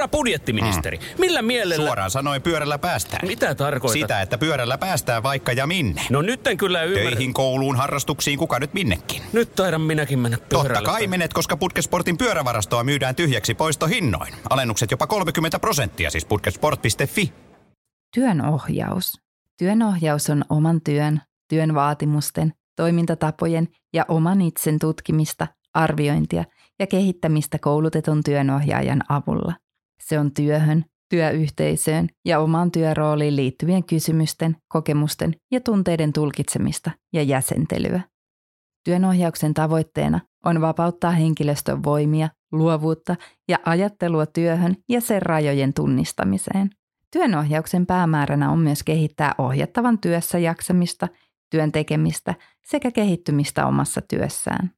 Herra budjettiministeri, mm. millä mielellä... Suoraan sanoen pyörällä päästään. Mitä tarkoitat? Sitä, että pyörällä päästään vaikka ja minne. No nyt en kyllä ymmärrä. Töihin, kouluun, harrastuksiin, kuka nyt minnekin. Nyt taidan minäkin mennä pyörällä. Totta kai menet, koska Putkesportin pyörävarastoa myydään tyhjäksi poistohinnoin. Alennukset jopa 30 prosenttia, siis putkesport.fi. Työnohjaus. Työnohjaus on oman työn, työn vaatimusten, toimintatapojen ja oman itsen tutkimista, arviointia ja kehittämistä koulutetun työnohjaajan avulla. Se on työhön, työyhteisöön ja omaan työrooliin liittyvien kysymysten, kokemusten ja tunteiden tulkitsemista ja jäsentelyä. Työnohjauksen tavoitteena on vapauttaa henkilöstön voimia, luovuutta ja ajattelua työhön ja sen rajojen tunnistamiseen. Työnohjauksen päämääränä on myös kehittää ohjattavan työssä jaksamista, työn tekemistä sekä kehittymistä omassa työssään.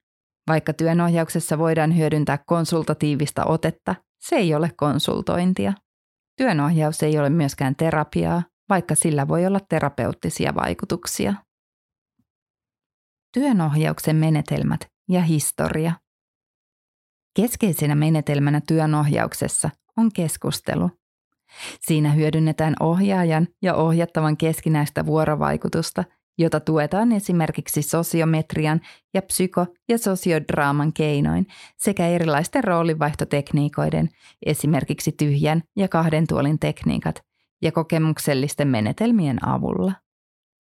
Vaikka työnohjauksessa voidaan hyödyntää konsultatiivista otetta, se ei ole konsultointia. Työnohjaus ei ole myöskään terapiaa, vaikka sillä voi olla terapeuttisia vaikutuksia. Työnohjauksen menetelmät ja historia. Keskeisenä menetelmänä työnohjauksessa on keskustelu. Siinä hyödynnetään ohjaajan ja ohjattavan keskinäistä vuorovaikutusta, jota tuetaan esimerkiksi sosiometrian ja psyko- ja sosiodraaman keinoin sekä erilaisten roolinvaihtotekniikoiden, esimerkiksi tyhjän ja kahden tuolin tekniikat, ja kokemuksellisten menetelmien avulla.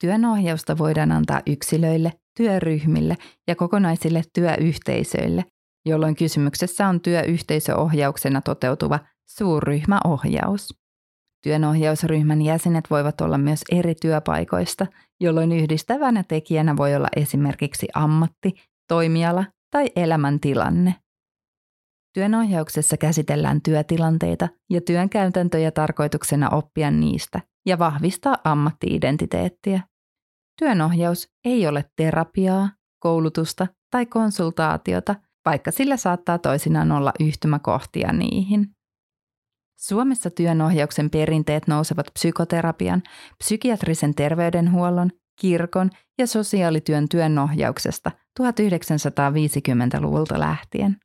Työnohjausta voidaan antaa yksilöille, työryhmille ja kokonaisille työyhteisöille, jolloin kysymyksessä on työyhteisöohjauksena toteutuva suurryhmäohjaus. Työnohjausryhmän jäsenet voivat olla myös eri työpaikoista, jolloin yhdistävänä tekijänä voi olla esimerkiksi ammatti, toimiala tai elämäntilanne. Työnohjauksessa käsitellään työtilanteita ja työn käytäntöjä tarkoituksena oppia niistä ja vahvistaa ammattiidentiteettiä. Työnohjaus ei ole terapiaa, koulutusta tai konsultaatiota, vaikka sillä saattaa toisinaan olla yhtymäkohtia niihin. Suomessa työnohjauksen perinteet nousevat psykoterapian, psykiatrisen terveydenhuollon, kirkon ja sosiaalityön työnohjauksesta 1950-luvulta lähtien.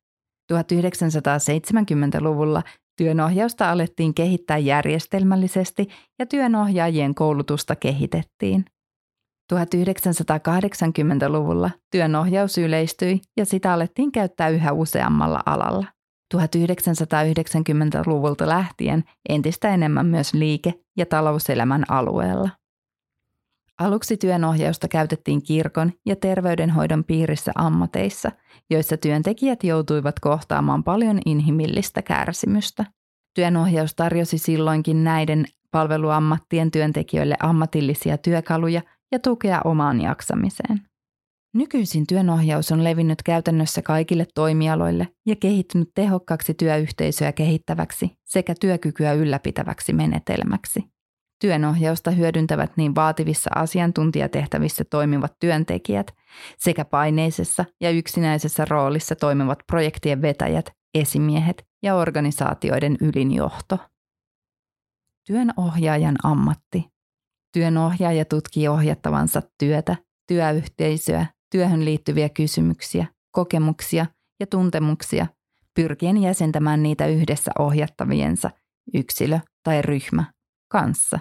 1970-luvulla työnohjausta alettiin kehittää järjestelmällisesti ja työnohjaajien koulutusta kehitettiin. 1980-luvulla työnohjaus yleistyi ja sitä alettiin käyttää yhä useammalla alalla. 1990-luvulta lähtien entistä enemmän myös liike- ja talouselämän alueella. Aluksi työnohjausta käytettiin kirkon ja terveydenhoidon piirissä ammateissa, joissa työntekijät joutuivat kohtaamaan paljon inhimillistä kärsimystä. Työnohjaus tarjosi silloinkin näiden palveluammattien työntekijöille ammatillisia työkaluja ja tukea omaan jaksamiseen. Nykyisin työnohjaus on levinnyt käytännössä kaikille toimialoille ja kehittynyt tehokkaaksi työyhteisöä kehittäväksi sekä työkykyä ylläpitäväksi menetelmäksi. Työnohjausta hyödyntävät niin vaativissa asiantuntijatehtävissä toimivat työntekijät sekä paineisessa ja yksinäisessä roolissa toimivat projektien vetäjät, esimiehet ja organisaatioiden ylinjohto. Työnohjaajan ammatti. Työnohjaaja tutkii ohjattavansa työtä, työyhteisöä työhön liittyviä kysymyksiä, kokemuksia ja tuntemuksia, pyrkien jäsentämään niitä yhdessä ohjattaviensa yksilö tai ryhmä kanssa.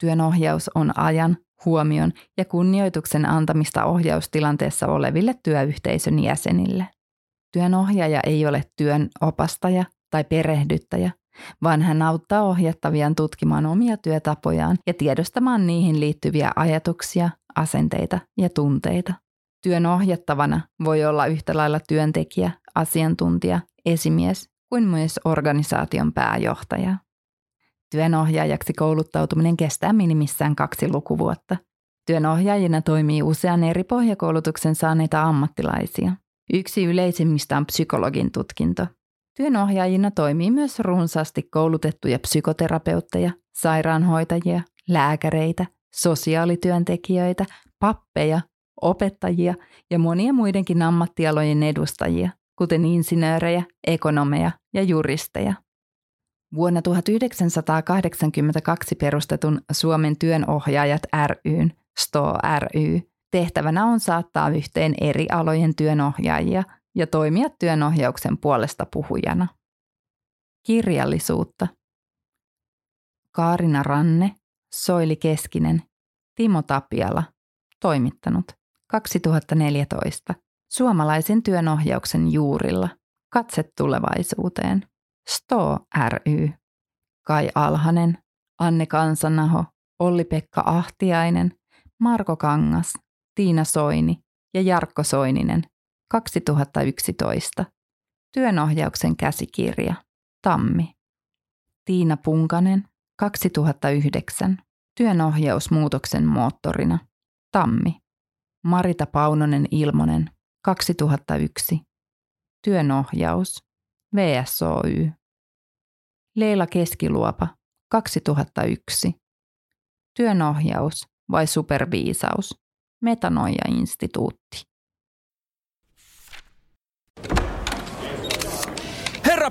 Työnohjaus on ajan, huomion ja kunnioituksen antamista ohjaustilanteessa oleville työyhteisön jäsenille. Työnohjaaja ei ole työn opastaja tai perehdyttäjä, vaan hän auttaa ohjattaviaan tutkimaan omia työtapojaan ja tiedostamaan niihin liittyviä ajatuksia, asenteita ja tunteita. Työn ohjattavana voi olla yhtä lailla työntekijä, asiantuntija, esimies kuin myös organisaation pääjohtaja. Työnohjaajaksi kouluttautuminen kestää minimissään kaksi lukuvuotta. Työnohjaajina toimii usean eri pohjakoulutuksen saaneita ammattilaisia. Yksi yleisimmistä on psykologin tutkinto. Työnohjaajina toimii myös runsaasti koulutettuja psykoterapeutteja, sairaanhoitajia, lääkäreitä, sosiaalityöntekijöitä, pappeja, opettajia ja monia muidenkin ammattialojen edustajia, kuten insinöörejä, ekonomeja ja juristeja. Vuonna 1982 perustetun Suomen työnohjaajat ryn, STO ry, tehtävänä on saattaa yhteen eri alojen työnohjaajia ja toimia työnohjauksen puolesta puhujana. kirjallisuutta. Kaarina Ranne, Soili Keskinen, Timo Tapiala, toimittanut 2014. Suomalaisen työnohjauksen juurilla. Katse tulevaisuuteen. Sto ry. Kai Alhanen, Anne Kansanaho, Olli-Pekka Ahtiainen, Marko Kangas, Tiina Soini ja Jarkko Soininen 2011. Työnohjauksen käsikirja. Tammi. Tiina Punkanen 2009. Työnohjausmuutoksen moottorina. Tammi. Marita Paunonen Ilmonen 2001. Työnohjaus. VSOY. Leila Keskiluopa 2001. Työnohjaus vai superviisaus? Metanoia-instituutti. Herra